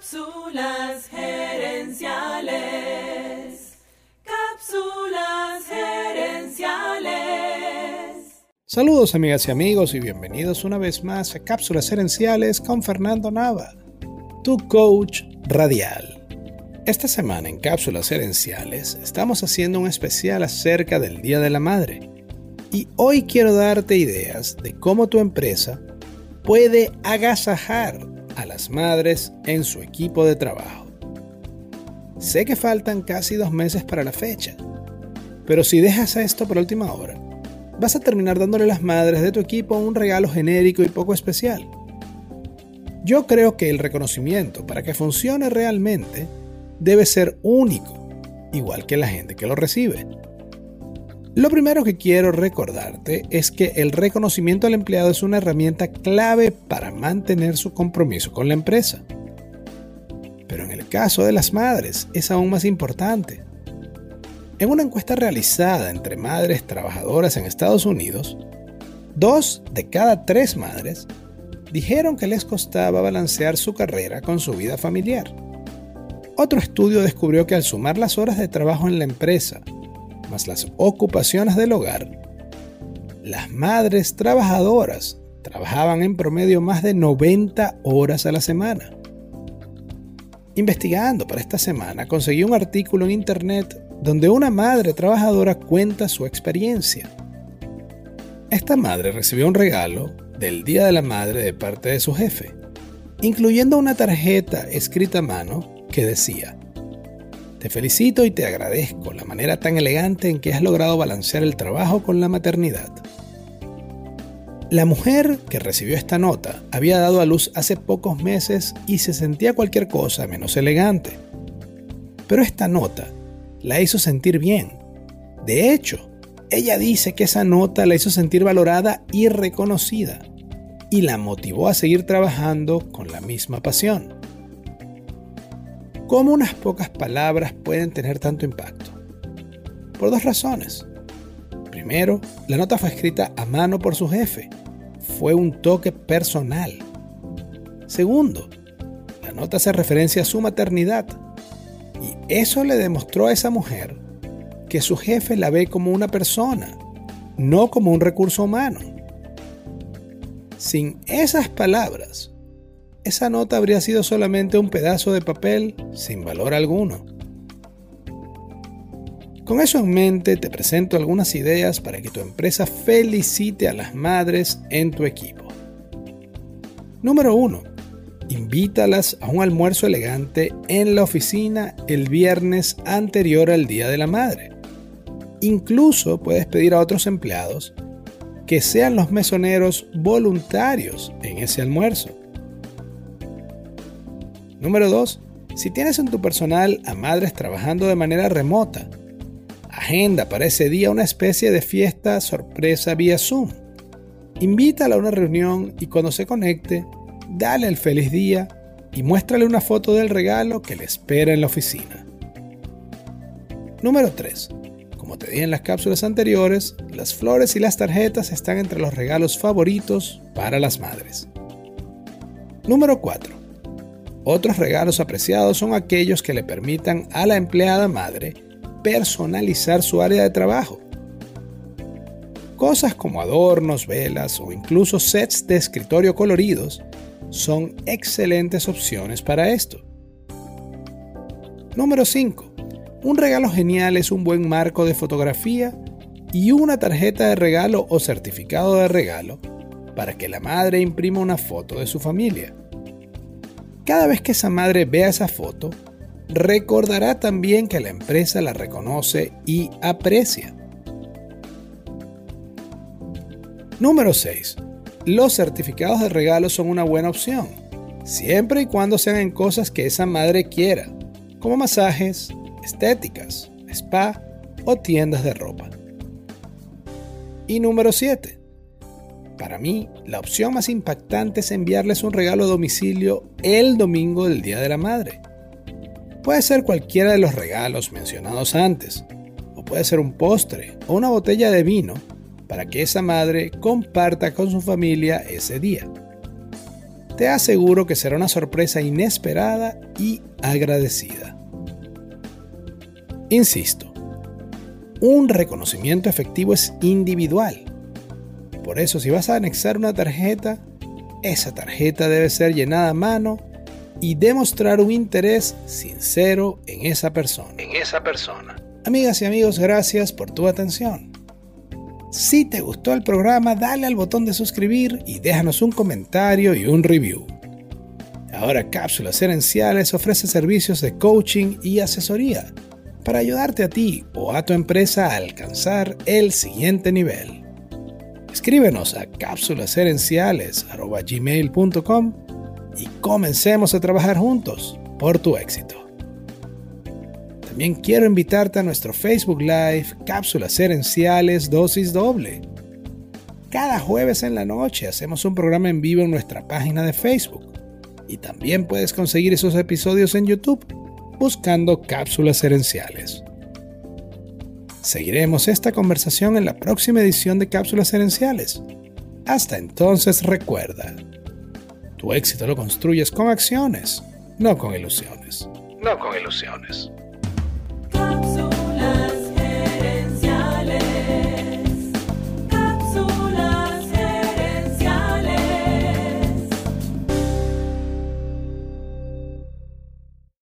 Cápsulas gerenciales. Cápsulas gerenciales. Saludos amigas y amigos y bienvenidos una vez más a Cápsulas gerenciales con Fernando Nava, tu coach radial. Esta semana en Cápsulas gerenciales estamos haciendo un especial acerca del Día de la Madre. Y hoy quiero darte ideas de cómo tu empresa puede agasajar a las madres en su equipo de trabajo. Sé que faltan casi dos meses para la fecha, pero si dejas esto por última hora, vas a terminar dándole a las madres de tu equipo un regalo genérico y poco especial. Yo creo que el reconocimiento para que funcione realmente debe ser único, igual que la gente que lo recibe. Lo primero que quiero recordarte es que el reconocimiento al empleado es una herramienta clave para mantener su compromiso con la empresa. Pero en el caso de las madres es aún más importante. En una encuesta realizada entre madres trabajadoras en Estados Unidos, dos de cada tres madres dijeron que les costaba balancear su carrera con su vida familiar. Otro estudio descubrió que al sumar las horas de trabajo en la empresa más las ocupaciones del hogar, las madres trabajadoras trabajaban en promedio más de 90 horas a la semana. Investigando para esta semana, conseguí un artículo en internet donde una madre trabajadora cuenta su experiencia. Esta madre recibió un regalo del Día de la Madre de parte de su jefe, incluyendo una tarjeta escrita a mano que decía, te felicito y te agradezco la manera tan elegante en que has logrado balancear el trabajo con la maternidad. La mujer que recibió esta nota había dado a luz hace pocos meses y se sentía cualquier cosa menos elegante. Pero esta nota la hizo sentir bien. De hecho, ella dice que esa nota la hizo sentir valorada y reconocida y la motivó a seguir trabajando con la misma pasión. ¿Cómo unas pocas palabras pueden tener tanto impacto? Por dos razones. Primero, la nota fue escrita a mano por su jefe. Fue un toque personal. Segundo, la nota hace referencia a su maternidad. Y eso le demostró a esa mujer que su jefe la ve como una persona, no como un recurso humano. Sin esas palabras, esa nota habría sido solamente un pedazo de papel sin valor alguno. Con eso en mente te presento algunas ideas para que tu empresa felicite a las madres en tu equipo. Número 1. Invítalas a un almuerzo elegante en la oficina el viernes anterior al Día de la Madre. Incluso puedes pedir a otros empleados que sean los mesoneros voluntarios en ese almuerzo. Número 2. Si tienes en tu personal a madres trabajando de manera remota, agenda para ese día una especie de fiesta sorpresa vía Zoom. Invítala a una reunión y cuando se conecte, dale el feliz día y muéstrale una foto del regalo que le espera en la oficina. Número 3. Como te dije en las cápsulas anteriores, las flores y las tarjetas están entre los regalos favoritos para las madres. Número 4. Otros regalos apreciados son aquellos que le permitan a la empleada madre personalizar su área de trabajo. Cosas como adornos, velas o incluso sets de escritorio coloridos son excelentes opciones para esto. Número 5. Un regalo genial es un buen marco de fotografía y una tarjeta de regalo o certificado de regalo para que la madre imprima una foto de su familia. Cada vez que esa madre vea esa foto, recordará también que la empresa la reconoce y aprecia. Número 6. Los certificados de regalo son una buena opción, siempre y cuando sean en cosas que esa madre quiera, como masajes, estéticas, spa o tiendas de ropa. Y número 7. Para mí, la opción más impactante es enviarles un regalo a domicilio el domingo del Día de la Madre. Puede ser cualquiera de los regalos mencionados antes, o puede ser un postre o una botella de vino para que esa madre comparta con su familia ese día. te aseguro que será una sorpresa inesperada y agradecida. Insisto, un reconocimiento efectivo es individual. Por eso si vas a anexar una tarjeta, esa tarjeta debe ser llenada a mano y demostrar un interés sincero en esa persona. En esa persona. Amigas y amigos, gracias por tu atención. Si te gustó el programa, dale al botón de suscribir y déjanos un comentario y un review. Ahora Cápsulas Herenciales ofrece servicios de coaching y asesoría para ayudarte a ti o a tu empresa a alcanzar el siguiente nivel. Escríbenos a cápsulasherenciales.gmail.com y comencemos a trabajar juntos por tu éxito. También quiero invitarte a nuestro Facebook Live Cápsulas Herenciales Dosis Doble. Cada jueves en la noche hacemos un programa en vivo en nuestra página de Facebook y también puedes conseguir esos episodios en YouTube buscando cápsulas herenciales. Seguiremos esta conversación en la próxima edición de Cápsulas Herenciales. Hasta entonces recuerda, tu éxito lo construyes con acciones, no con ilusiones. No con ilusiones.